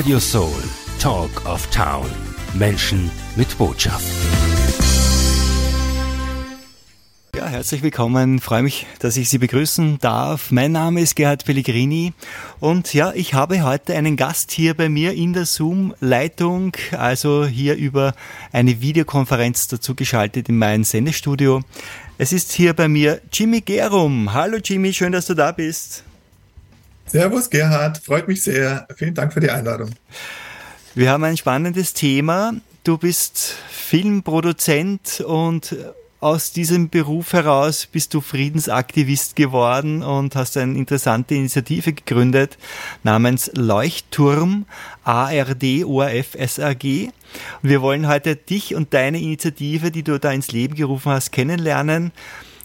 Radio Soul, Talk of Town. Menschen mit Botschaft. Ja, herzlich willkommen. Ich freue mich, dass ich Sie begrüßen darf. Mein Name ist Gerhard Pellegrini und ja, ich habe heute einen Gast hier bei mir in der Zoom-Leitung, also hier über eine Videokonferenz dazu geschaltet in meinem Sendestudio. Es ist hier bei mir Jimmy Gerum. Hallo Jimmy, schön, dass du da bist. Servus Gerhard, freut mich sehr. Vielen Dank für die Einladung. Wir haben ein spannendes Thema. Du bist Filmproduzent und aus diesem Beruf heraus bist du Friedensaktivist geworden und hast eine interessante Initiative gegründet namens Leuchtturm ARD ORF. Und wir wollen heute dich und deine Initiative, die du da ins Leben gerufen hast, kennenlernen.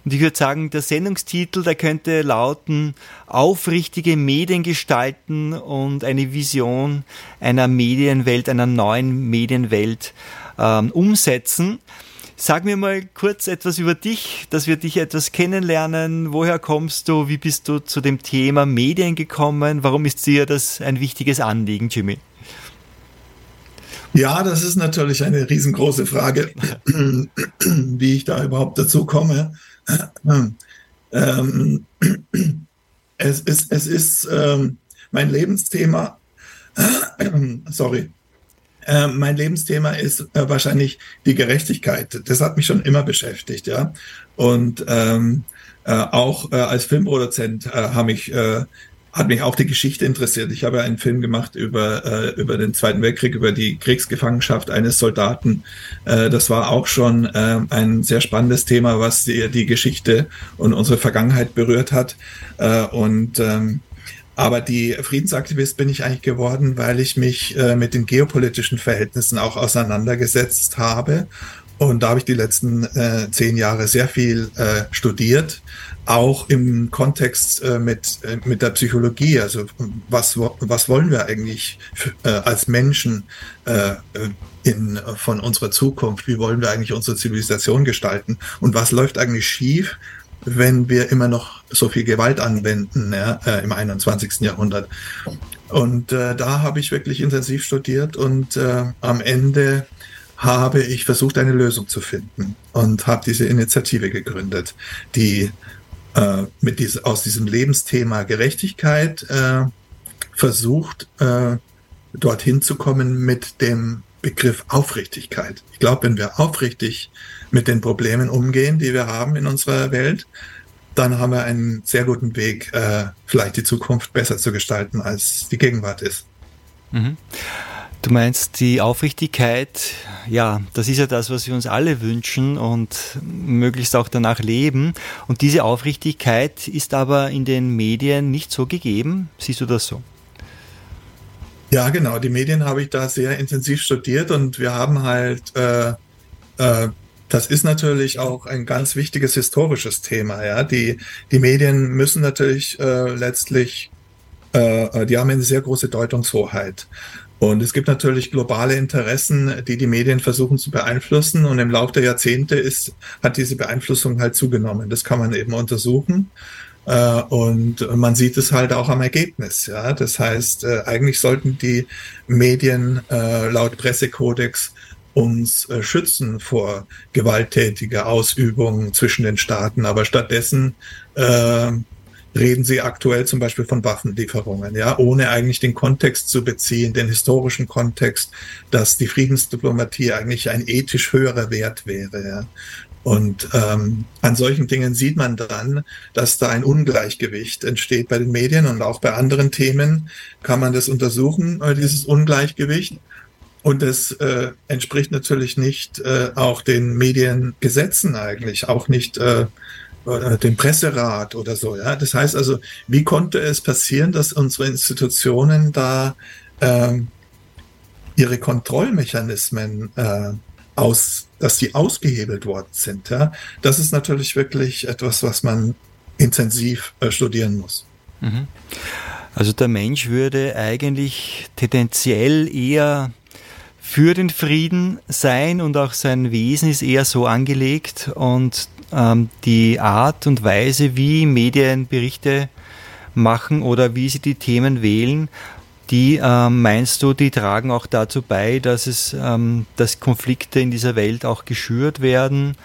Und ich würde sagen, der Sendungstitel, der könnte lauten Aufrichtige Medien gestalten und eine Vision einer Medienwelt, einer neuen Medienwelt ähm, umsetzen. Sag mir mal kurz etwas über dich, dass wir dich etwas kennenlernen. Woher kommst du? Wie bist du zu dem Thema Medien gekommen? Warum ist dir das ein wichtiges Anliegen, Jimmy? Ja, das ist natürlich eine riesengroße Frage, wie ich da überhaupt dazu komme. Ähm, es ist, es ist ähm, mein Lebensthema. sorry. Äh, mein Lebensthema ist äh, wahrscheinlich die Gerechtigkeit. Das hat mich schon immer beschäftigt, ja. Und ähm, äh, auch äh, als Filmproduzent äh, habe ich äh, hat mich auch die Geschichte interessiert. Ich habe einen Film gemacht über, äh, über den Zweiten Weltkrieg, über die Kriegsgefangenschaft eines Soldaten. Äh, das war auch schon äh, ein sehr spannendes Thema, was die, die Geschichte und unsere Vergangenheit berührt hat. Äh, und ähm, aber die Friedensaktivist bin ich eigentlich geworden, weil ich mich äh, mit den geopolitischen Verhältnissen auch auseinandergesetzt habe. Und da habe ich die letzten äh, zehn Jahre sehr viel äh, studiert, auch im Kontext äh, mit, äh, mit der Psychologie. Also was, was wollen wir eigentlich äh, als Menschen äh, in, von unserer Zukunft? Wie wollen wir eigentlich unsere Zivilisation gestalten? Und was läuft eigentlich schief, wenn wir immer noch so viel Gewalt anwenden ja, äh, im 21. Jahrhundert? Und äh, da habe ich wirklich intensiv studiert und äh, am Ende habe ich versucht, eine Lösung zu finden und habe diese Initiative gegründet, die äh, mit diese, aus diesem Lebensthema Gerechtigkeit äh, versucht, äh, dorthin zu kommen mit dem Begriff Aufrichtigkeit. Ich glaube, wenn wir aufrichtig mit den Problemen umgehen, die wir haben in unserer Welt, dann haben wir einen sehr guten Weg, äh, vielleicht die Zukunft besser zu gestalten, als die Gegenwart ist. Mhm. Du meinst die Aufrichtigkeit, ja, das ist ja das, was wir uns alle wünschen und möglichst auch danach leben. Und diese Aufrichtigkeit ist aber in den Medien nicht so gegeben. Siehst du das so? Ja, genau. Die Medien habe ich da sehr intensiv studiert und wir haben halt, äh, äh, das ist natürlich auch ein ganz wichtiges historisches Thema. Ja, die die Medien müssen natürlich äh, letztlich, äh, die haben eine sehr große Deutungshoheit. Und es gibt natürlich globale Interessen, die die Medien versuchen zu beeinflussen. Und im Laufe der Jahrzehnte ist, hat diese Beeinflussung halt zugenommen. Das kann man eben untersuchen. Äh, und man sieht es halt auch am Ergebnis. Ja, das heißt, äh, eigentlich sollten die Medien äh, laut Pressekodex uns schützen vor gewalttätiger Ausübung zwischen den Staaten. Aber stattdessen reden sie aktuell zum Beispiel von Waffenlieferungen, ja, ohne eigentlich den Kontext zu beziehen, den historischen Kontext, dass die Friedensdiplomatie eigentlich ein ethisch höherer Wert wäre. Ja. Und ähm, an solchen Dingen sieht man dann, dass da ein Ungleichgewicht entsteht bei den Medien und auch bei anderen Themen kann man das untersuchen, äh, dieses Ungleichgewicht. Und es äh, entspricht natürlich nicht äh, auch den Mediengesetzen eigentlich, auch nicht äh, oder dem Presserat oder so. Ja, das heißt also, wie konnte es passieren, dass unsere Institutionen da äh, ihre Kontrollmechanismen äh, aus, dass die ausgehebelt worden sind? Ja, das ist natürlich wirklich etwas, was man intensiv äh, studieren muss. Mhm. Also der Mensch würde eigentlich tendenziell eher für den Frieden sein und auch sein Wesen ist eher so angelegt und ähm, die Art und Weise, wie Medien Berichte machen oder wie sie die Themen wählen, die ähm, meinst du, die tragen auch dazu bei, dass es, ähm, dass Konflikte in dieser Welt auch geschürt werden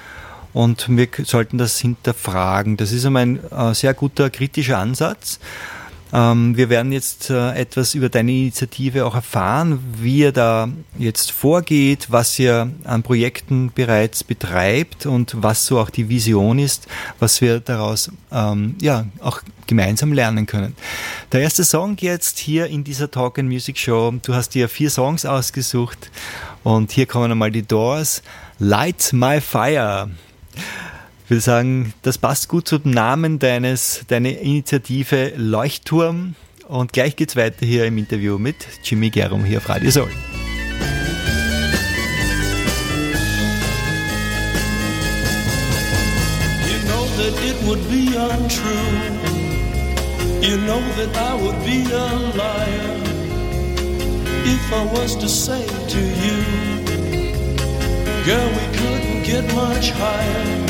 und wir sollten das hinterfragen. Das ist einmal ein äh, sehr guter kritischer Ansatz. Ähm, wir werden jetzt äh, etwas über deine Initiative auch erfahren, wie ihr da jetzt vorgeht, was ihr an Projekten bereits betreibt und was so auch die Vision ist, was wir daraus ähm, ja auch gemeinsam lernen können. Der erste Song jetzt hier in dieser Talk and Music Show. Du hast dir vier Songs ausgesucht und hier kommen einmal die Doors. Light My Fire. Will sagen, das passt gut zum Namen deines, deiner Initiative Leuchtturm. Und gleich geht's weiter hier im Interview mit Jimmy Gerum hier auf Radio Soul. You know that it would be untrue. You know that I would be a liar if I was to say to you, girl, we couldn't get much higher.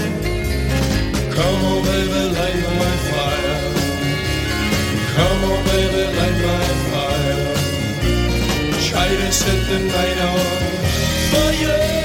Come on, baby, light my fire. Come on, baby, light my fire. Try to set the night on fire.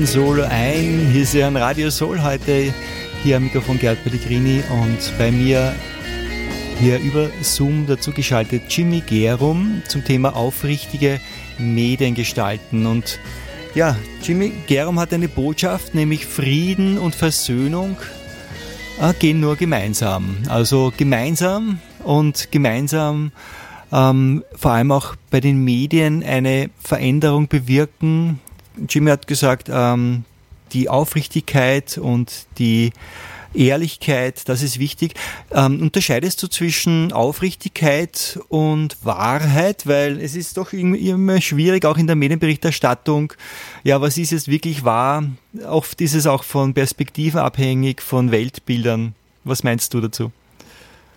Gitarren-Solo ein. Hier ist ja ein Radio Soul heute. Hier am Mikrofon Gerd Pellegrini und bei mir Hier über Zoom dazu geschaltet Jimmy Gerum zum Thema aufrichtige Medien gestalten. Und ja, Jimmy Gerum hat eine Botschaft, nämlich Frieden und Versöhnung äh, gehen nur gemeinsam. Also gemeinsam und gemeinsam ähm, vor allem auch bei den Medien eine Veränderung bewirken. Jimmy hat gesagt, ähm, die Aufrichtigkeit und die Ehrlichkeit, das ist wichtig. Ähm, unterscheidest du zwischen Aufrichtigkeit und Wahrheit? Weil es ist doch immer schwierig, auch in der Medienberichterstattung, ja, was ist jetzt wirklich wahr? Oft ist es auch von Perspektiven abhängig, von Weltbildern. Was meinst du dazu?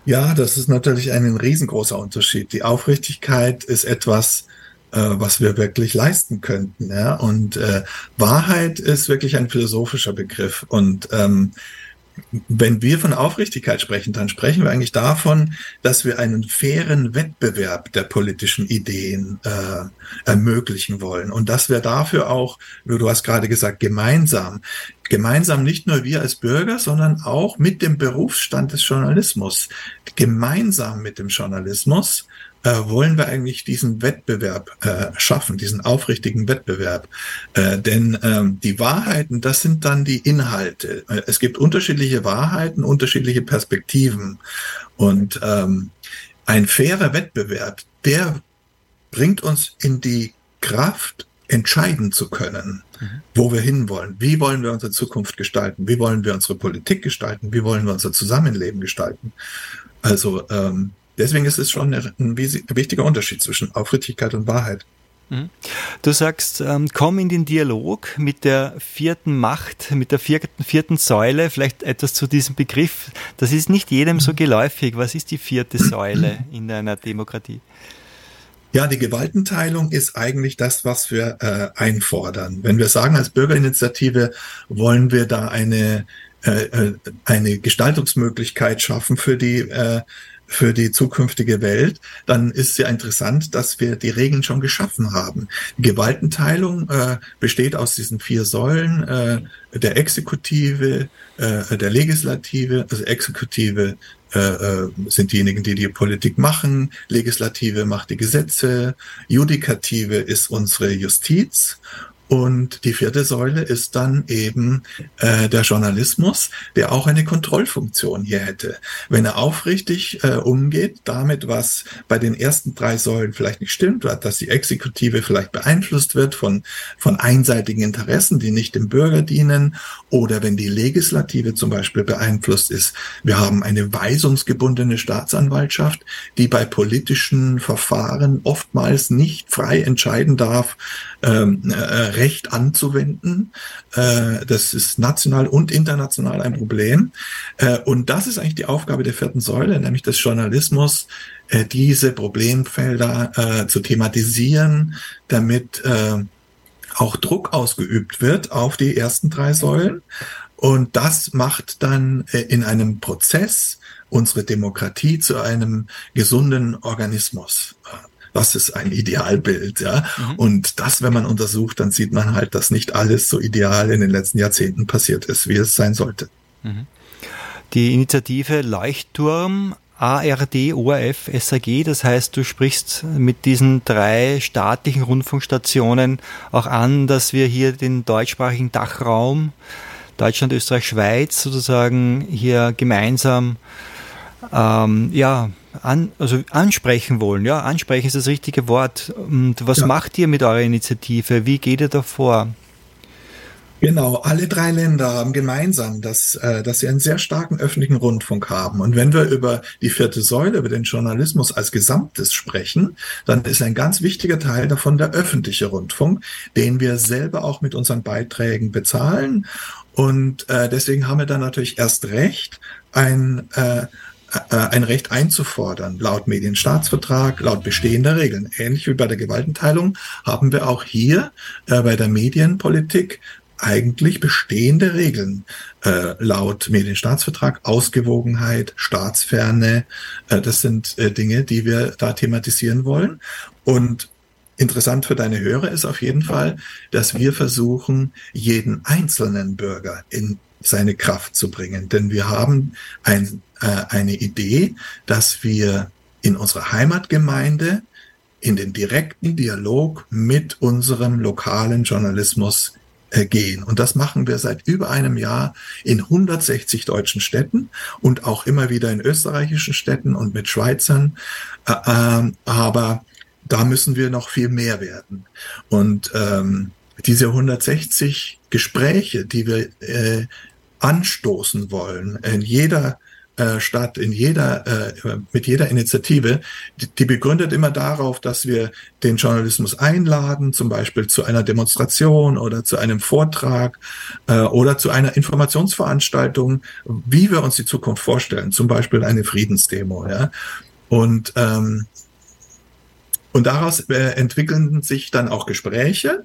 Ja, das ist natürlich ein riesengroßer Unterschied. Die Aufrichtigkeit ist etwas, was wir wirklich leisten könnten. Ja? Und äh, Wahrheit ist wirklich ein philosophischer Begriff. Und ähm, wenn wir von Aufrichtigkeit sprechen, dann sprechen wir eigentlich davon, dass wir einen fairen Wettbewerb der politischen Ideen äh, ermöglichen wollen und dass wir dafür auch, du hast gerade gesagt, gemeinsam, gemeinsam nicht nur wir als Bürger, sondern auch mit dem Berufsstand des Journalismus, gemeinsam mit dem Journalismus äh, wollen wir eigentlich diesen Wettbewerb äh, schaffen, diesen aufrichtigen Wettbewerb. Äh, denn ähm, die Wahrheiten, das sind dann die Inhalte. Äh, es gibt unterschiedliche Wahrheiten, unterschiedliche Perspektiven. Und ähm, ein fairer Wettbewerb, der bringt uns in die Kraft, entscheiden zu können, mhm. wo wir hinwollen. Wie wollen wir unsere Zukunft gestalten? Wie wollen wir unsere Politik gestalten? Wie wollen wir unser Zusammenleben gestalten? Also ähm, deswegen ist es schon ein wichtiger Unterschied zwischen Aufrichtigkeit und Wahrheit. Mhm. Du sagst, ähm, komm in den Dialog mit der vierten Macht, mit der vierten, vierten Säule, vielleicht etwas zu diesem Begriff. Das ist nicht jedem so geläufig. Was ist die vierte Säule in einer Demokratie? Ja, die Gewaltenteilung ist eigentlich das, was wir äh, einfordern. Wenn wir sagen, als Bürgerinitiative wollen wir da eine, äh, äh eine Gestaltungsmöglichkeit schaffen für die äh, für die zukünftige Welt, dann ist ja interessant, dass wir die Regeln schon geschaffen haben. Die Gewaltenteilung äh, besteht aus diesen vier Säulen äh, der Exekutive, äh, der Legislative, also Exekutive äh, äh, sind diejenigen, die die Politik machen, Legislative macht die Gesetze, Judikative ist unsere Justiz und die vierte Säule ist dann eben äh, der Journalismus, der auch eine Kontrollfunktion hier hätte. Wenn er aufrichtig äh, umgeht damit, was bei den ersten drei Säulen vielleicht nicht stimmt, dass die Exekutive vielleicht beeinflusst wird von, von einseitigen Interessen, die nicht dem Bürger dienen, oder wenn die Legislative zum Beispiel beeinflusst ist. Wir haben eine weisungsgebundene Staatsanwaltschaft, die bei politischen Verfahren oftmals nicht frei entscheiden darf, ähm, äh, Recht anzuwenden. Äh, das ist national und international ein Problem. Äh, und das ist eigentlich die Aufgabe der vierten Säule, nämlich des Journalismus, äh, diese Problemfelder äh, zu thematisieren, damit äh, auch Druck ausgeübt wird auf die ersten drei Säulen. Und das macht dann äh, in einem Prozess unsere Demokratie zu einem gesunden Organismus was ist ein Idealbild, ja. Mhm. Und das, wenn man untersucht, dann sieht man halt, dass nicht alles so ideal in den letzten Jahrzehnten passiert ist, wie es sein sollte. Mhm. Die Initiative Leuchtturm ARD, ORF, SAG, das heißt, du sprichst mit diesen drei staatlichen Rundfunkstationen auch an, dass wir hier den deutschsprachigen Dachraum Deutschland, Österreich, Schweiz sozusagen hier gemeinsam ähm, ja, an, also ansprechen wollen. Ja, ansprechen ist das richtige Wort. Und was ja. macht ihr mit eurer Initiative? Wie geht ihr da vor? Genau, alle drei Länder haben gemeinsam, dass, äh, dass sie einen sehr starken öffentlichen Rundfunk haben. Und wenn wir über die vierte Säule, über den Journalismus als Gesamtes sprechen, dann ist ein ganz wichtiger Teil davon der öffentliche Rundfunk, den wir selber auch mit unseren Beiträgen bezahlen. Und äh, deswegen haben wir dann natürlich erst recht ein, äh, äh, ein Recht einzufordern, laut Medienstaatsvertrag, laut bestehender Regeln. Ähnlich wie bei der Gewaltenteilung haben wir auch hier äh, bei der Medienpolitik eigentlich bestehende Regeln äh, laut Medienstaatsvertrag, Ausgewogenheit, Staatsferne. Äh, das sind äh, Dinge, die wir da thematisieren wollen. Und interessant für deine Hörer ist auf jeden Fall, dass wir versuchen, jeden einzelnen Bürger in seine Kraft zu bringen. Denn wir haben ein, äh, eine Idee, dass wir in unserer Heimatgemeinde in den direkten Dialog mit unserem lokalen Journalismus äh, gehen. Und das machen wir seit über einem Jahr in 160 deutschen Städten und auch immer wieder in österreichischen Städten und mit Schweizern. Äh, äh, aber da müssen wir noch viel mehr werden. Und ähm, diese 160 Gespräche, die wir äh, anstoßen wollen, in jeder äh, Stadt, in jeder, äh, mit jeder Initiative, die, begründet immer darauf, dass wir den Journalismus einladen, zum Beispiel zu einer Demonstration oder zu einem Vortrag äh, oder zu einer Informationsveranstaltung, wie wir uns die Zukunft vorstellen, zum Beispiel eine Friedensdemo. Ja? Und ähm, und daraus entwickeln sich dann auch Gespräche.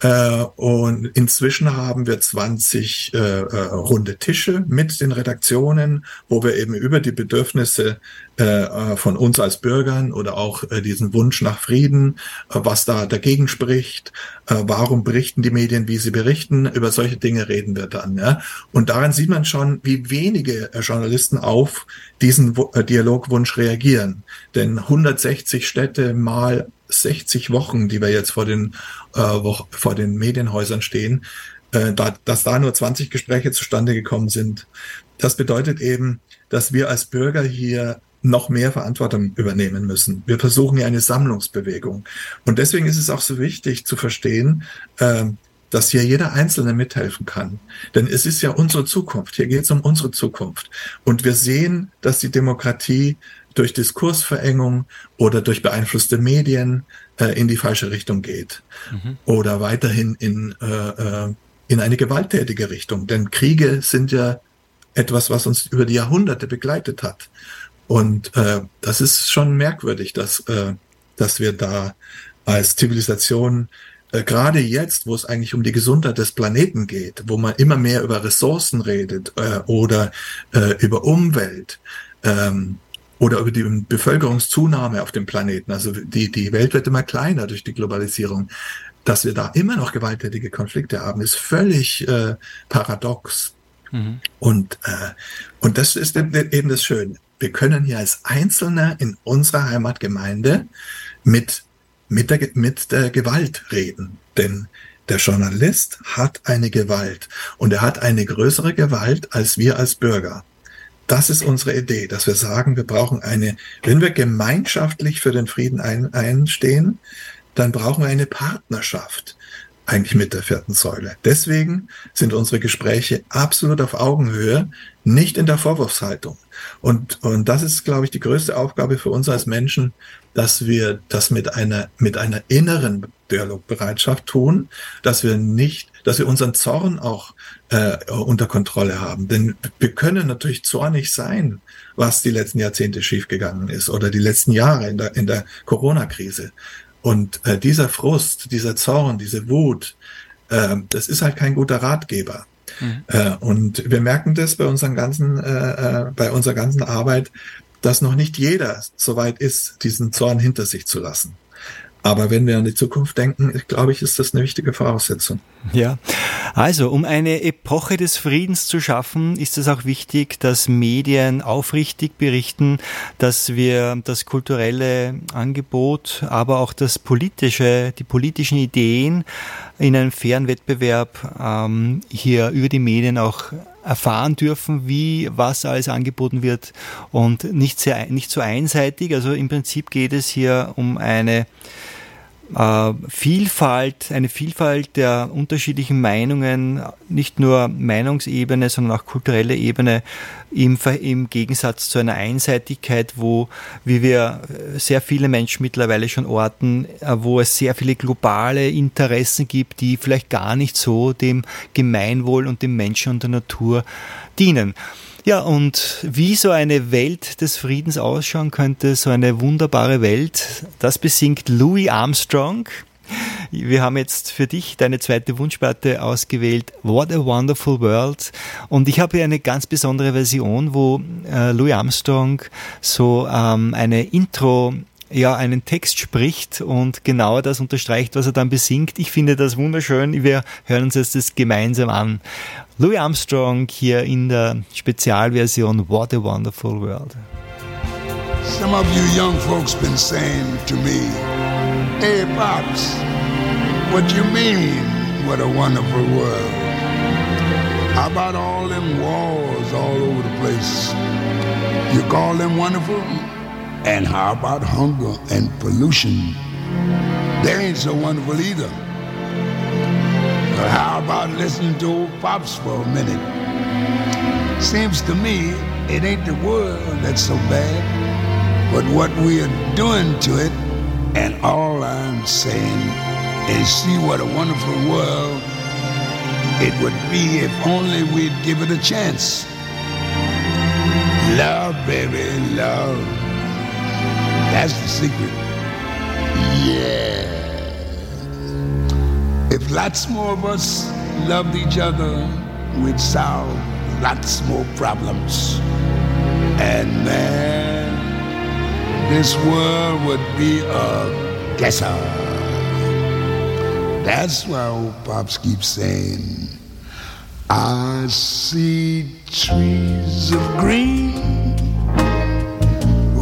Äh, und inzwischen haben wir 20 äh, äh, runde Tische mit den Redaktionen, wo wir eben über die Bedürfnisse äh, äh, von uns als Bürgern oder auch äh, diesen Wunsch nach Frieden, was da dagegen spricht, warum berichten die Medien, wie sie berichten, über solche Dinge reden wir dann. Ja? Und daran sieht man schon, wie wenige Journalisten auf diesen Dialogwunsch reagieren. Denn 160 Städte mal 60 Wochen, die wir jetzt vor den, äh, wo, vor den Medienhäusern stehen, äh, da, dass da nur 20 Gespräche zustande gekommen sind. Das bedeutet eben, dass wir als Bürger hier noch mehr Verantwortung übernehmen müssen. Wir versuchen ja eine Sammlungsbewegung. Und deswegen ist es auch so wichtig zu verstehen, äh, dass hier jeder Einzelne mithelfen kann. Denn es ist ja unsere Zukunft. Hier geht es um unsere Zukunft. Und wir sehen, dass die Demokratie durch Diskursverengung oder durch beeinflusste Medien äh, in die falsche Richtung geht. Mhm. Oder weiterhin in, äh, äh, in eine gewalttätige Richtung. Denn Kriege sind ja etwas, was uns über die Jahrhunderte begleitet hat. Und äh, das ist schon merkwürdig, dass, äh, dass wir da als Zivilisation äh, gerade jetzt, wo es eigentlich um die Gesundheit des Planeten geht, wo man immer mehr über Ressourcen redet äh, oder äh, über Umwelt ähm, oder über die Bevölkerungszunahme auf dem Planeten, also die, die Welt wird immer kleiner durch die Globalisierung, dass wir da immer noch gewalttätige Konflikte haben, ist völlig äh, paradox. Mhm. Und, äh, und das ist eben das Schöne. Wir können hier als Einzelne in unserer Heimatgemeinde mit mit der, mit der Gewalt reden. Denn der Journalist hat eine Gewalt und er hat eine größere Gewalt als wir als Bürger. Das ist unsere Idee, dass wir sagen, wir brauchen eine, wenn wir gemeinschaftlich für den Frieden ein, einstehen, dann brauchen wir eine Partnerschaft eigentlich mit der vierten Säule. Deswegen sind unsere Gespräche absolut auf Augenhöhe, nicht in der Vorwurfshaltung. Und, und das ist, glaube ich, die größte Aufgabe für uns als Menschen, dass wir das mit einer, mit einer inneren Dialogbereitschaft tun, dass wir nicht, dass wir unseren Zorn auch äh, unter Kontrolle haben. Denn wir können natürlich zornig sein, was die letzten Jahrzehnte schiefgegangen ist oder die letzten Jahre in der, in der Corona-Krise. Und äh, dieser Frust, dieser Zorn, diese Wut, äh, das ist halt kein guter Ratgeber. Mhm. Äh, und wir merken das bei unseren ganzen, äh, äh, bei unserer ganzen Arbeit, dass noch nicht jeder so weit ist, diesen Zorn hinter sich zu lassen. Aber wenn wir an die Zukunft denken, glaube ich, ist das eine wichtige Voraussetzung. Ja, also um eine Epoche des Friedens zu schaffen, ist es auch wichtig, dass Medien aufrichtig berichten, dass wir das kulturelle Angebot, aber auch das politische, die politischen Ideen in einem fairen Wettbewerb ähm, hier über die Medien auch erfahren dürfen, wie was alles angeboten wird und nicht sehr nicht so einseitig. Also im Prinzip geht es hier um eine äh, Vielfalt, eine Vielfalt der unterschiedlichen Meinungen, nicht nur Meinungsebene, sondern auch kulturelle Ebene im, im Gegensatz zu einer Einseitigkeit, wo, wie wir äh, sehr viele Menschen mittlerweile schon orten, äh, wo es sehr viele globale Interessen gibt, die vielleicht gar nicht so dem Gemeinwohl und dem Menschen und der Natur dienen. Ja, und wie so eine Welt des Friedens ausschauen könnte, so eine wunderbare Welt, das besingt Louis Armstrong. Wir haben jetzt für dich deine zweite Wunschplatte ausgewählt, What a Wonderful World. Und ich habe hier eine ganz besondere Version, wo äh, Louis Armstrong so ähm, eine Intro ja einen Text spricht und genau das unterstreicht, was er dann besingt. Ich finde das wunderschön. Wir hören uns jetzt das gemeinsam an. Louis Armstrong hier in der Spezialversion What a Wonderful World. Some of you young folks been saying to me, Hey Pops, what you mean, what a wonderful world? How about all them wars all over the place? You call them wonderful? And how about hunger and pollution? They ain't so wonderful either. But how about listening to old Pops for a minute? Seems to me it ain't the world that's so bad, but what we are doing to it. And all I'm saying is see what a wonderful world it would be if only we'd give it a chance. Love, baby, love. That's the secret. Yeah. If lots more of us loved each other, we'd solve lots more problems. And man, this world would be a guesser. That's why old Pops keeps saying, I see trees of green,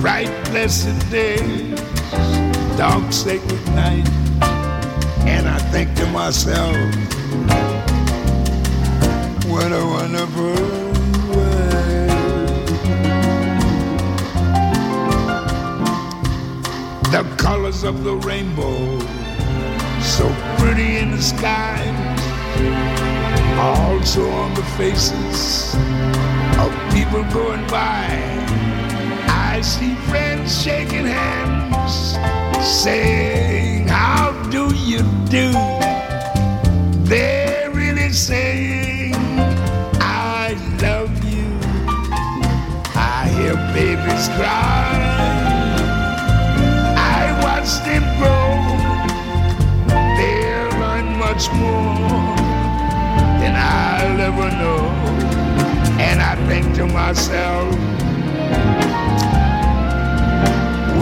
bright, blessed days, dark, sacred night. And I think to myself, what a wonderful world. The colors of the rainbow so pretty in the sky, also on the faces of people going by. I see friends shaking hands, saying, How do you do? They're really saying, I love you. I hear babies cry. I watch them grow They'll learn much more than I'll ever know. And I think to myself,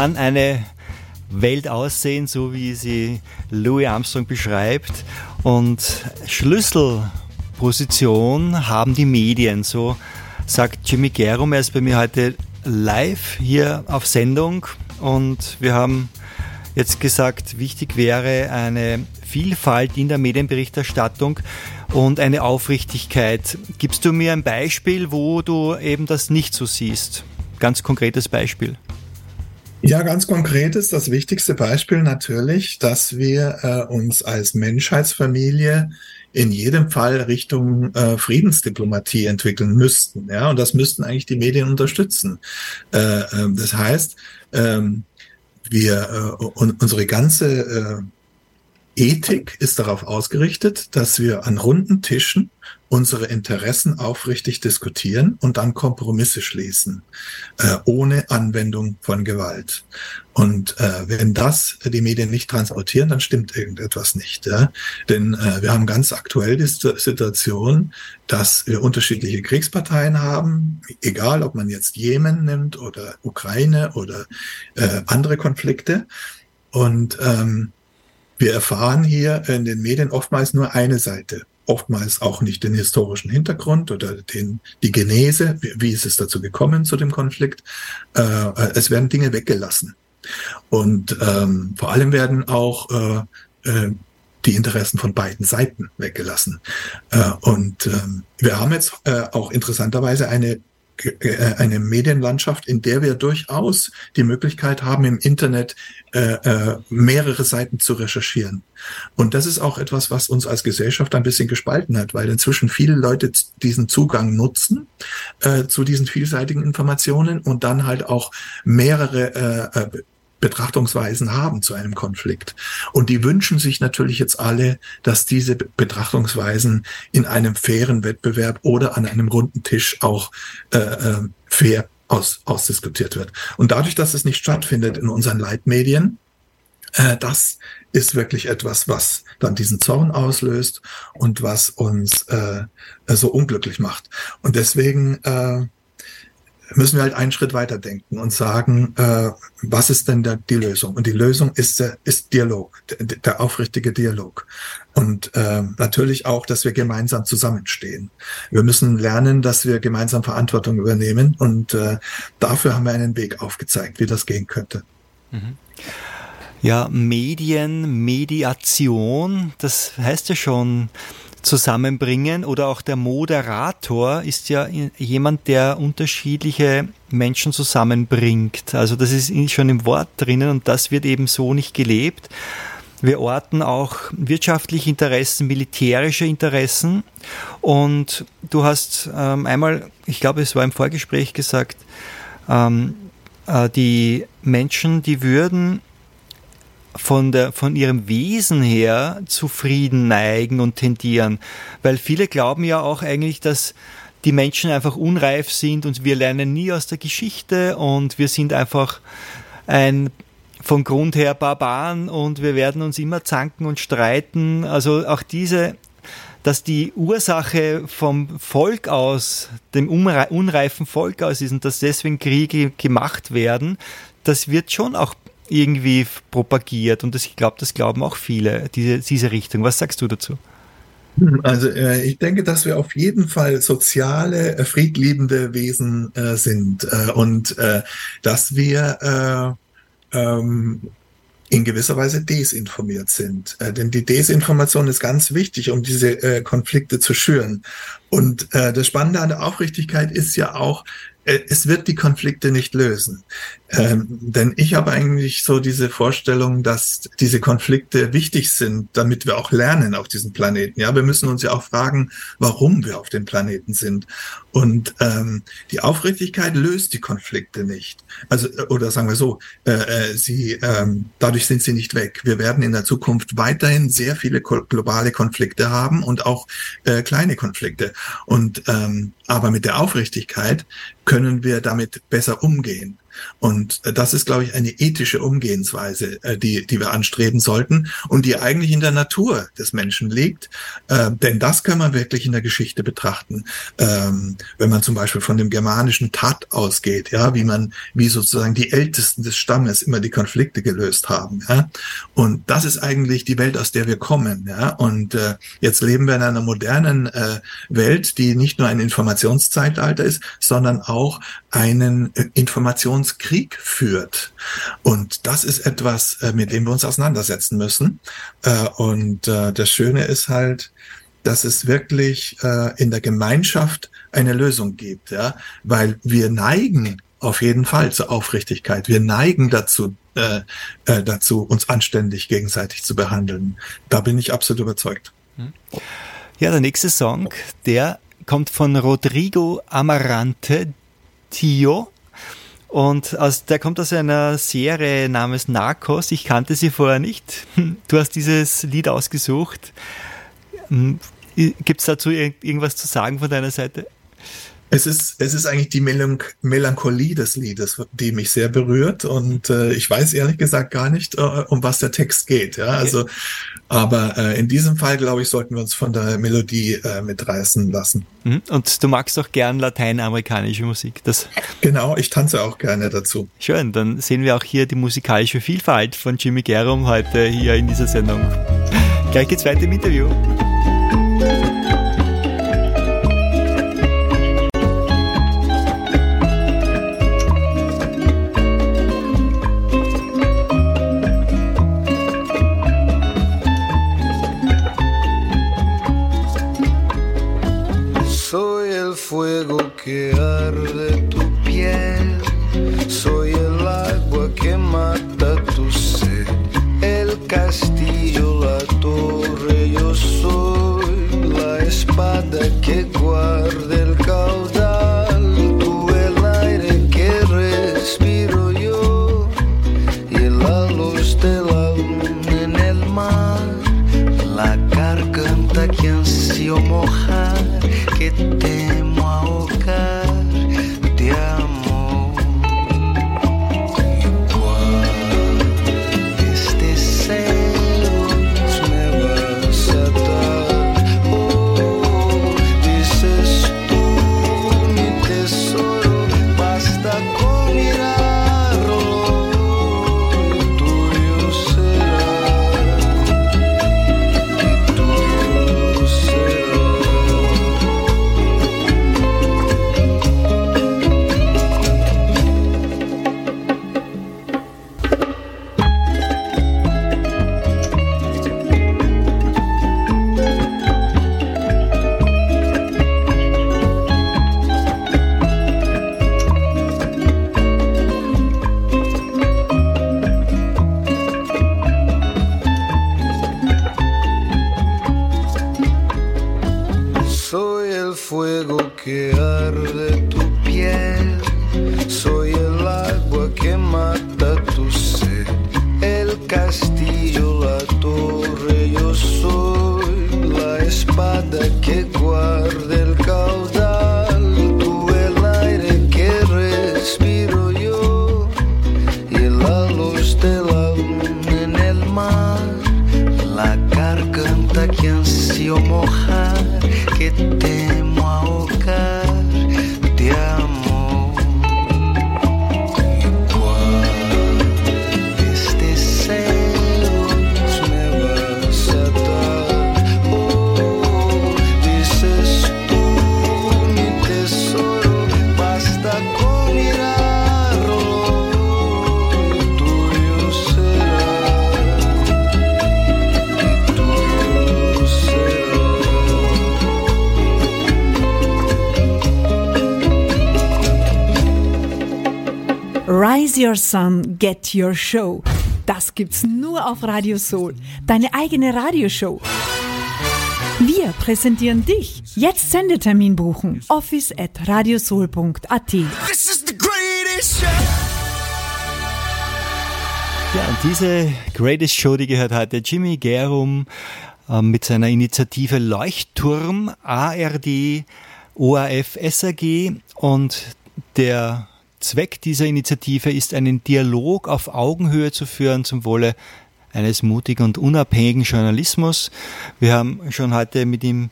kann eine Welt aussehen, so wie sie Louis Armstrong beschreibt. Und Schlüsselposition haben die Medien. So sagt Jimmy Gerum, er ist bei mir heute live hier auf Sendung und wir haben jetzt gesagt, wichtig wäre eine Vielfalt in der Medienberichterstattung und eine Aufrichtigkeit. Gibst du mir ein Beispiel, wo du eben das nicht so siehst? Ganz konkretes Beispiel. Ja, ganz konkret ist das wichtigste Beispiel natürlich, dass wir äh, uns als Menschheitsfamilie in jedem Fall Richtung äh, Friedensdiplomatie entwickeln müssten. Ja, und das müssten eigentlich die Medien unterstützen. Äh, äh, das heißt, ähm, wir äh, unsere ganze äh, Ethik ist darauf ausgerichtet, dass wir an runden Tischen unsere Interessen aufrichtig diskutieren und dann Kompromisse schließen, äh, ohne Anwendung von Gewalt. Und äh, wenn das die Medien nicht transportieren, dann stimmt irgendetwas nicht. Ja? Denn äh, wir haben ganz aktuell die Situation, dass wir unterschiedliche Kriegsparteien haben, egal ob man jetzt Jemen nimmt oder Ukraine oder äh, andere Konflikte. Und ähm, wir erfahren hier in den Medien oftmals nur eine Seite oftmals auch nicht den historischen Hintergrund oder den, die Genese, wie, ist es dazu gekommen zu dem Konflikt. Äh, es werden Dinge weggelassen. Und ähm, vor allem werden auch äh, äh, die Interessen von beiden Seiten weggelassen. Äh, und ähm, wir haben jetzt äh, auch interessanterweise eine eine Medienlandschaft, in der wir durchaus die Möglichkeit haben, im Internet äh, äh, mehrere Seiten zu recherchieren. Und das ist auch etwas, was uns als Gesellschaft ein bisschen gespalten hat, weil inzwischen viele Leute diesen Zugang nutzen äh, zu diesen vielseitigen Informationen und dann halt auch mehrere äh, äh Betrachtungsweisen haben zu einem Konflikt. Und die wünschen sich natürlich jetzt alle, dass diese Betrachtungsweisen in einem fairen Wettbewerb oder an einem runden Tisch auch äh, äh, fair aus, ausdiskutiert wird. Und dadurch, dass es nicht stattfindet in unseren Leitmedien, äh, das ist wirklich etwas, was dann diesen Zorn auslöst und was uns äh, so unglücklich macht. Und deswegen äh, müssen wir halt einen Schritt weiter denken und sagen, äh, was ist denn da die Lösung? Und die Lösung ist, ist Dialog, der, der aufrichtige Dialog. Und äh, natürlich auch, dass wir gemeinsam zusammenstehen. Wir müssen lernen, dass wir gemeinsam Verantwortung übernehmen. Und äh, dafür haben wir einen Weg aufgezeigt, wie das gehen könnte. Mhm. Ja, Medien, Mediation, das heißt ja schon, zusammenbringen oder auch der Moderator ist ja jemand, der unterschiedliche Menschen zusammenbringt. Also das ist schon im Wort drinnen und das wird eben so nicht gelebt. Wir orten auch wirtschaftliche Interessen, militärische Interessen und du hast ähm, einmal, ich glaube es war im Vorgespräch gesagt, ähm, äh, die Menschen, die würden von, der, von ihrem Wesen her zufrieden neigen und tendieren. Weil viele glauben ja auch eigentlich, dass die Menschen einfach unreif sind und wir lernen nie aus der Geschichte und wir sind einfach ein von Grund her Barbaren und wir werden uns immer zanken und streiten. Also auch diese, dass die Ursache vom Volk aus, dem unreifen Volk aus ist und dass deswegen Kriege gemacht werden, das wird schon auch irgendwie propagiert und das, ich glaube, das glauben auch viele, diese, diese Richtung. Was sagst du dazu? Also äh, ich denke, dass wir auf jeden Fall soziale, äh, friedliebende Wesen äh, sind äh, und äh, dass wir äh, ähm, in gewisser Weise desinformiert sind. Denn die Desinformation ist ganz wichtig, um diese Konflikte zu schüren. Und das Spannende an der Aufrichtigkeit ist ja auch, es wird die Konflikte nicht lösen. Ähm, denn ich habe eigentlich so diese Vorstellung, dass diese Konflikte wichtig sind, damit wir auch lernen auf diesem Planeten. Ja, wir müssen uns ja auch fragen, warum wir auf dem Planeten sind. Und ähm, die Aufrichtigkeit löst die Konflikte nicht. Also, äh, oder sagen wir so, äh, äh, sie, ähm, dadurch sind sie nicht weg. Wir werden in der Zukunft weiterhin sehr viele globale Konflikte haben und auch äh, kleine Konflikte. Und ähm, aber mit der Aufrichtigkeit können wir damit besser umgehen. Und äh, das ist, glaube ich, eine ethische Umgehensweise, äh, die, die wir anstreben sollten und die eigentlich in der Natur des Menschen liegt. Äh, denn das kann man wirklich in der Geschichte betrachten. Ähm, wenn man zum Beispiel von dem germanischen Tat ausgeht, ja, wie man, wie sozusagen die Ältesten des Stammes immer die Konflikte gelöst haben. Ja. Und das ist eigentlich die Welt, aus der wir kommen. Ja. Und äh, jetzt leben wir in einer modernen äh, Welt, die nicht nur ein Informationszeitalter ist, sondern auch einen äh, Informations Krieg führt. Und das ist etwas, äh, mit dem wir uns auseinandersetzen müssen. Äh, und äh, das Schöne ist halt, dass es wirklich in der Gemeinschaft eine Lösung gibt, ja, weil wir neigen auf jeden Fall zur Aufrichtigkeit. Wir neigen dazu, äh, äh, dazu, uns anständig gegenseitig zu behandeln. Da bin ich absolut überzeugt. Ja, der nächste Song, der kommt von Rodrigo Amarante Tio. Und aus, der kommt aus einer Serie namens Narcos. Ich kannte sie vorher nicht. Du hast dieses Lied ausgesucht. Hm, Gibt es dazu irgendwas zu sagen von deiner Seite? Es ist, es ist eigentlich die Melanch Melancholie des Liedes, die mich sehr berührt. Und äh, ich weiß ehrlich gesagt gar nicht, äh, um was der Text geht. Ja, also, aber äh, in diesem Fall, glaube ich, sollten wir uns von der Melodie äh, mitreißen lassen. Mhm. Und du magst doch gern lateinamerikanische Musik. Das genau, ich tanze auch gerne dazu. Schön, dann sehen wir auch hier die musikalische Vielfalt von Jimmy Gerum heute hier in dieser Sendung. Gleich geht's weiter im Interview. Your Sun, Get Your Show. Das gibt's nur auf Radio Soul. Deine eigene Radioshow. Wir präsentieren dich. Jetzt Sendetermin buchen. Office at radiosoul.at. This is the greatest show. Ja, und diese Greatest Show, die gehört heute Jimmy Gerum äh, mit seiner Initiative Leuchtturm, ARD, ORF, SAG und der Zweck dieser Initiative ist, einen Dialog auf Augenhöhe zu führen zum Wohle eines mutigen und unabhängigen Journalismus. Wir haben schon heute mit ihm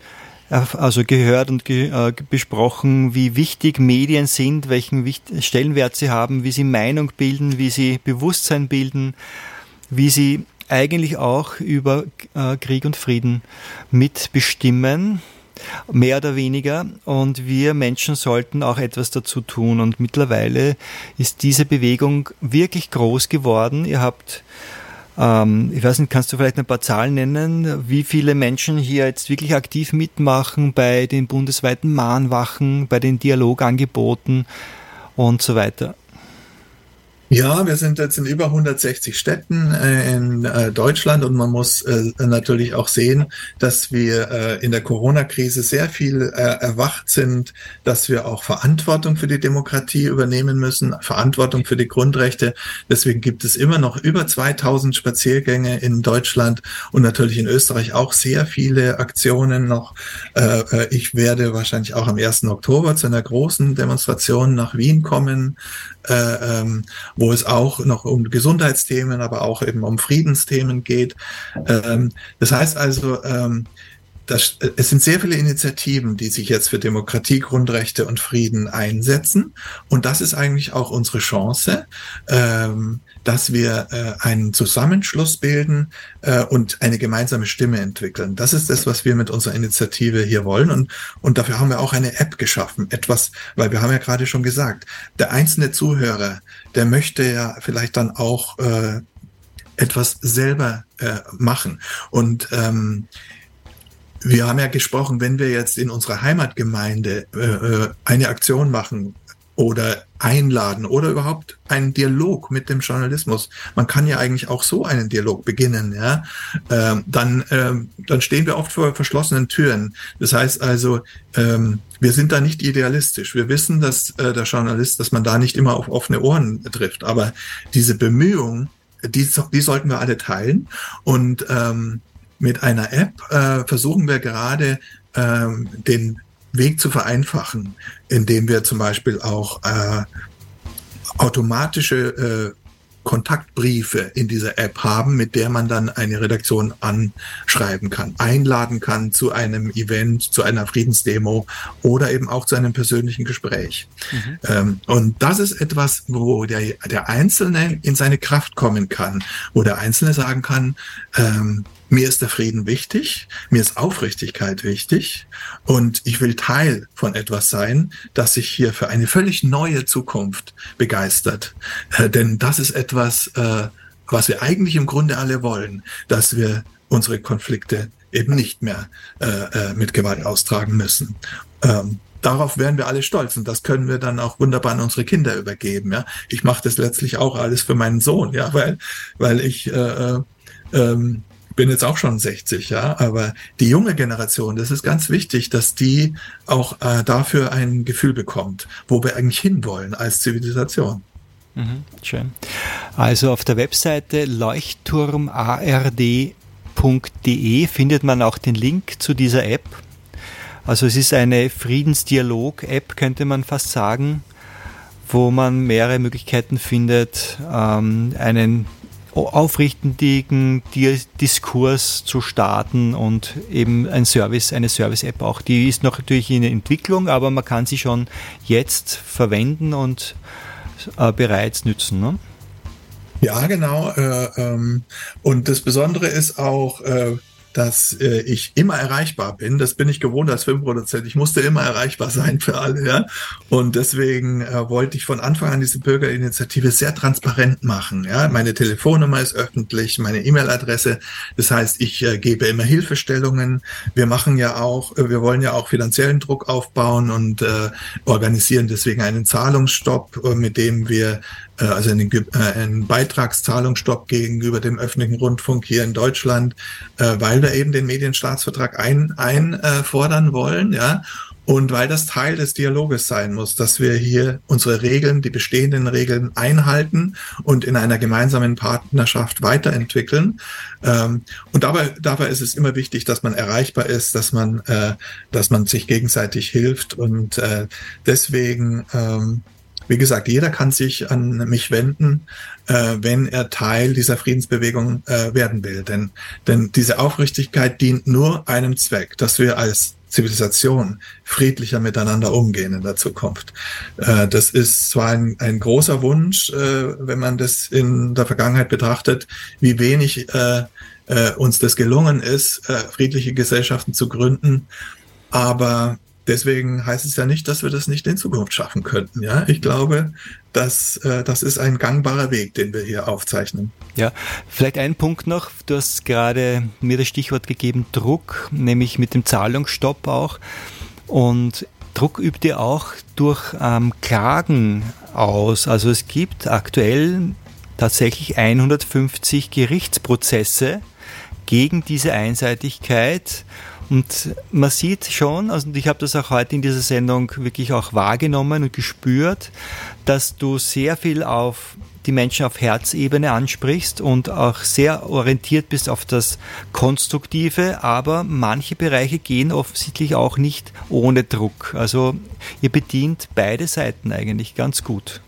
also gehört und ge äh, besprochen, wie wichtig Medien sind, welchen Stellenwert sie haben, wie sie Meinung bilden, wie sie Bewusstsein bilden, wie sie eigentlich auch über äh, Krieg und Frieden mitbestimmen, mehr oder weniger. Und wir Menschen sollten auch etwas dazu tun. Und mittlerweile ist diese Bewegung wirklich groß geworden. Ihr habt ähm, ich weiß nicht, kannst du vielleicht ein paar Zahlen nennen, wie viele Menschen hier jetzt wirklich aktiv mitmachen bei den bundesweiten Mahnwachen, bei den Dialogangeboten und so weiter? Ja, wir sind jetzt in über 160 Städten äh, in äh, Deutschland und man muss äh, natürlich auch sehen, dass wir in der Corona-Krise sehr viel erwacht sind, dass wir auch Verantwortung für die Demokratie übernehmen müssen, Verantwortung für die Grundrechte. Deswegen gibt es immer noch über 2000 Spaziergänge in Deutschland und natürlich in Österreich auch sehr viele Aktionen noch. Ich werde wahrscheinlich auch am 1. Oktober zu einer großen Demonstration nach Wien kommen, äh, ähm, wo es auch noch um Gesundheitsthemen, aber auch eben um Friedensthemen geht. Ähm, das heißt also, ähm, das, es sind sehr viele Initiativen, die sich jetzt für Demokratie, Grundrechte und Frieden einsetzen. Und das ist eigentlich auch unsere Chance, ähm, dass wir äh, einen Zusammenschluss bilden äh, und eine gemeinsame Stimme entwickeln. Das ist das, was wir mit unserer Initiative hier wollen. Und, und dafür haben wir auch eine App geschaffen. Etwas, weil wir haben ja gerade schon gesagt, der einzelne Zuhörer, der möchte ja vielleicht dann auch äh, etwas selber äh, machen. Und ähm, wir haben ja gesprochen, wenn wir jetzt in unserer Heimatgemeinde äh, äh, eine Aktion machen oder einladen oder überhaupt einen Dialog mit dem Journalismus. Man kann ja eigentlich auch so einen Dialog beginnen, ja. Ähm, dann, ähm, dann stehen wir oft vor verschlossenen Türen. Das heißt also, ähm, wir sind da nicht idealistisch. Wir wissen, dass äh, der Journalist, dass man da nicht immer auf offene Ohren trifft. Aber diese Bemühung, die, die sollten wir alle teilen. Und ähm, mit einer App äh, versuchen wir gerade ähm, den Weg zu vereinfachen, indem wir zum Beispiel auch äh, automatische äh, Kontaktbriefe in dieser App haben, mit der man dann eine Redaktion anschreiben kann, einladen kann zu einem Event, zu einer Friedensdemo oder eben auch zu einem persönlichen Gespräch. Mhm. Ähm, und das ist etwas, wo der, der Einzelne in seine Kraft kommen kann, wo der Einzelne sagen kann, ähm, mir ist der Frieden wichtig, mir ist Aufrichtigkeit wichtig und ich will Teil von etwas sein, das sich hier für eine völlig neue Zukunft begeistert. Äh, denn das ist etwas, äh, was wir eigentlich im Grunde alle wollen, dass wir unsere Konflikte eben nicht mehr äh, äh mit Gewalt austragen müssen. Ähm, darauf wären wir alle stolz und das können wir dann auch wunderbar an unsere Kinder übergeben. Ja, ich mache das letztlich auch alles für meinen Sohn, ja, weil weil ich äh, äh ähm, bin jetzt auch schon 60, ja, aber die junge Generation, das ist ganz wichtig, dass die auch äh, dafür ein Gefühl bekommt, wo wir eigentlich hinwollen als Zivilisation. Mhm, schön. Also auf der Webseite leuchtturmard.de findet man auch den Link zu dieser App. Also es ist eine Friedensdialog-App, könnte man fast sagen, wo man mehrere Möglichkeiten findet, ähm, einen aufrichtigen Diskurs zu starten und eben ein Service, eine Service-App auch. Die ist noch natürlich in Entwicklung, aber man kann sie schon jetzt verwenden und äh, bereits nützen. Ne? Ja, genau. Äh, ähm, und das Besondere ist auch, äh, dass äh, ich immer erreichbar bin. Das bin ich gewohnt als Filmproduzent. Ich musste immer erreichbar sein für alle. Ja? Und deswegen äh, wollte ich von Anfang an diese Bürgerinitiative sehr transparent machen. Ja? Meine Telefonnummer ist öffentlich, meine E-Mail-Adresse. Das heißt, ich äh, gebe immer Hilfestellungen. Wir machen ja auch, äh, wir wollen ja auch finanziellen Druck aufbauen und äh, organisieren deswegen einen Zahlungsstopp, äh, mit dem wir also einen, äh, einen Beitragszahlungsstopp gegenüber dem öffentlichen Rundfunk hier in Deutschland, äh, weil wir eben den Medienstaatsvertrag einfordern ein, äh, wollen, ja. Und weil das Teil des Dialoges sein muss, dass wir hier unsere Regeln, die bestehenden Regeln einhalten und in einer gemeinsamen Partnerschaft weiterentwickeln. Ähm, und dabei, dabei ist es immer wichtig, dass man erreichbar ist, dass man, äh, dass man sich gegenseitig hilft. Und äh, deswegen ähm, wie gesagt, jeder kann sich an mich wenden, äh, wenn er Teil dieser Friedensbewegung äh, werden will. Denn, denn diese Aufrichtigkeit dient nur einem Zweck, dass wir als Zivilisation friedlicher miteinander umgehen in der Zukunft. Äh, das ist zwar ein, ein großer Wunsch, äh, wenn man das in der Vergangenheit betrachtet, wie wenig äh, uns das gelungen ist, friedliche Gesellschaften zu gründen. Aber Deswegen heißt es ja nicht, dass wir das nicht in Zukunft schaffen könnten. Ja, ich glaube, dass äh, das ist ein gangbarer Weg, den wir hier aufzeichnen. Ja, vielleicht ein Punkt noch. Du hast gerade mir das Stichwort gegeben, Druck, nämlich mit dem Zahlungsstopp auch. Und Druck übt ihr auch durch ähm, Klagen aus. Also es gibt aktuell tatsächlich 150 Gerichtsprozesse gegen diese Einseitigkeit und man sieht schon, also ich habe das auch heute in dieser Sendung wirklich auch wahrgenommen und gespürt, dass du sehr viel auf die Menschen auf Herzebene ansprichst und auch sehr orientiert bist auf das Konstruktive, aber manche Bereiche gehen offensichtlich auch nicht ohne Druck. Also ihr bedient beide Seiten eigentlich ganz gut.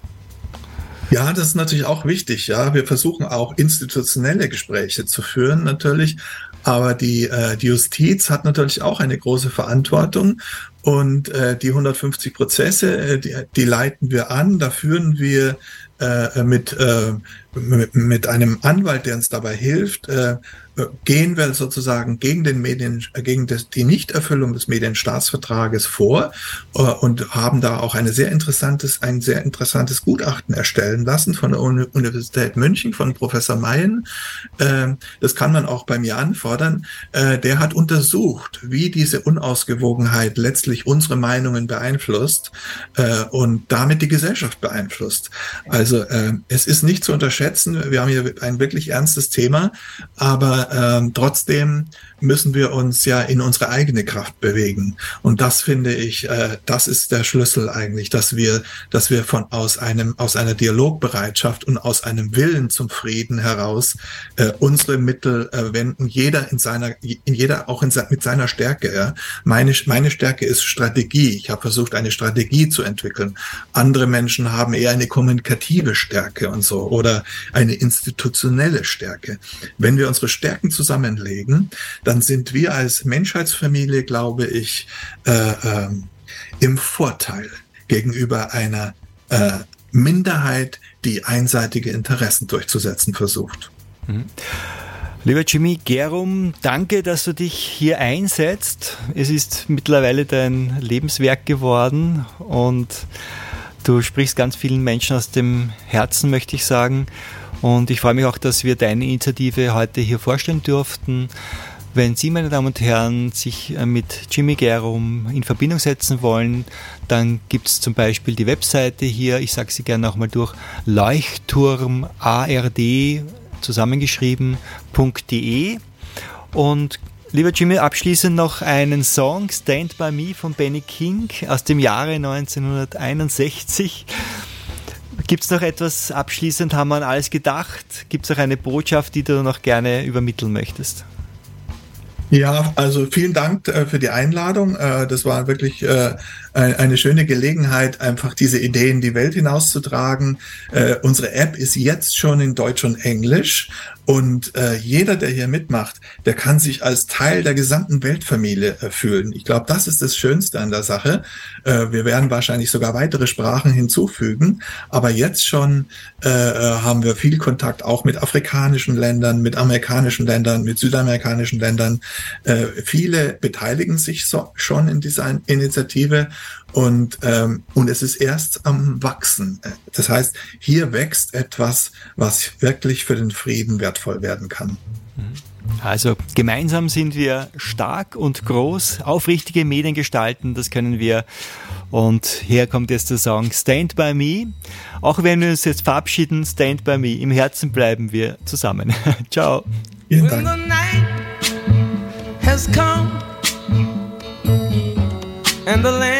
Ja, das ist natürlich auch wichtig. Ja, wir versuchen auch institutionelle Gespräche zu führen, natürlich. Aber die, äh, die Justiz hat natürlich auch eine große Verantwortung und äh, die 150 Prozesse, äh, die, die leiten wir an. Da führen wir äh, mit, äh, mit, einem Anwalt, der uns dabei hilft, äh, gehen wir sozusagen gegen den Medien, äh, gegen die Nichterfüllung des Medienstaatsvertrages vor äh, und haben da auch eine sehr interessantes, ein sehr interessantes Gutachten erstellen lassen von der Universität München, von Professor Mayen. Äh, das kann man auch bei mir anfordern. Äh, der hat untersucht, wie diese Unausgewogenheit letztlich unsere Meinungen beeinflusst äh, und damit die Gesellschaft beeinflusst. Also äh, es ist nicht zu unterschätzen. Wir haben hier ein wirklich ernstes Thema, aber ähm, trotzdem müssen wir uns ja in unsere eigene Kraft bewegen. Und das finde ich, äh, das ist der Schlüssel eigentlich, dass wir, dass wir von aus einem, aus einer Dialogbereitschaft und aus einem Willen zum Frieden heraus äh, unsere Mittel äh, wenden. Jeder in seiner, in jeder auch in, mit seiner Stärke. Ja. Meine, meine Stärke ist Strategie. Ich habe versucht, eine Strategie zu entwickeln. Andere Menschen haben eher eine kommunikative Stärke und so oder eine institutionelle Stärke. Wenn wir unsere Stärken zusammenlegen, dann sind wir als Menschheitsfamilie, glaube ich, äh, äh, im Vorteil gegenüber einer äh, Minderheit, die einseitige Interessen durchzusetzen versucht. Mhm. Lieber Jimmy Gerum, danke, dass du dich hier einsetzt. Es ist mittlerweile dein Lebenswerk geworden und du sprichst ganz vielen Menschen aus dem Herzen, möchte ich sagen. Und ich freue mich auch, dass wir deine Initiative heute hier vorstellen durften. Wenn Sie, meine Damen und Herren, sich äh, mit Jimmy Gerum in Verbindung setzen wollen, dann gibt es zum Beispiel die Webseite hier, ich sage sie gerne nochmal durch, leuchtturmard zusammengeschrieben.de. Und lieber Jimmy, abschließend noch einen Song, Stand By Me von Benny King aus dem Jahre 1961. Gibt es noch etwas abschließend? Haben wir an alles gedacht? Gibt es noch eine Botschaft, die du noch gerne übermitteln möchtest? Ja, also vielen Dank äh, für die Einladung. Äh, das war wirklich äh, eine schöne Gelegenheit, einfach diese Ideen in die Welt hinauszutragen. Äh, unsere App ist jetzt schon in Deutsch und Englisch und äh, jeder, der hier mitmacht, der kann sich als Teil der gesamten Weltfamilie äh, fühlen. Ich glaube, das ist das Schönste an der Sache. Äh, wir werden wahrscheinlich sogar weitere Sprachen hinzufügen, aber jetzt schon äh, äh haben wir viel Kontakt auch mit afrikanischen Ländern, mit amerikanischen Ländern, mit südamerikanischen Ländern. Äh, viele beteiligen sich so, schon in dieser Initiative und, ähm, und es ist erst am Wachsen. Das heißt, hier wächst etwas, was wirklich für den Frieden wertvoll werden kann. Also gemeinsam sind wir stark und groß, aufrichtige Medien gestalten, das können wir. Und hier kommt jetzt der Song Stand by Me. Auch wenn wir uns jetzt verabschieden, Stand by Me. Im Herzen bleiben wir zusammen. Ciao. Vielen Dank. and the land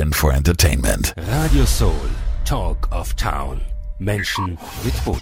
solution for entertainment. Radio Soul, Talk of Town. Menschen mit Botschaft.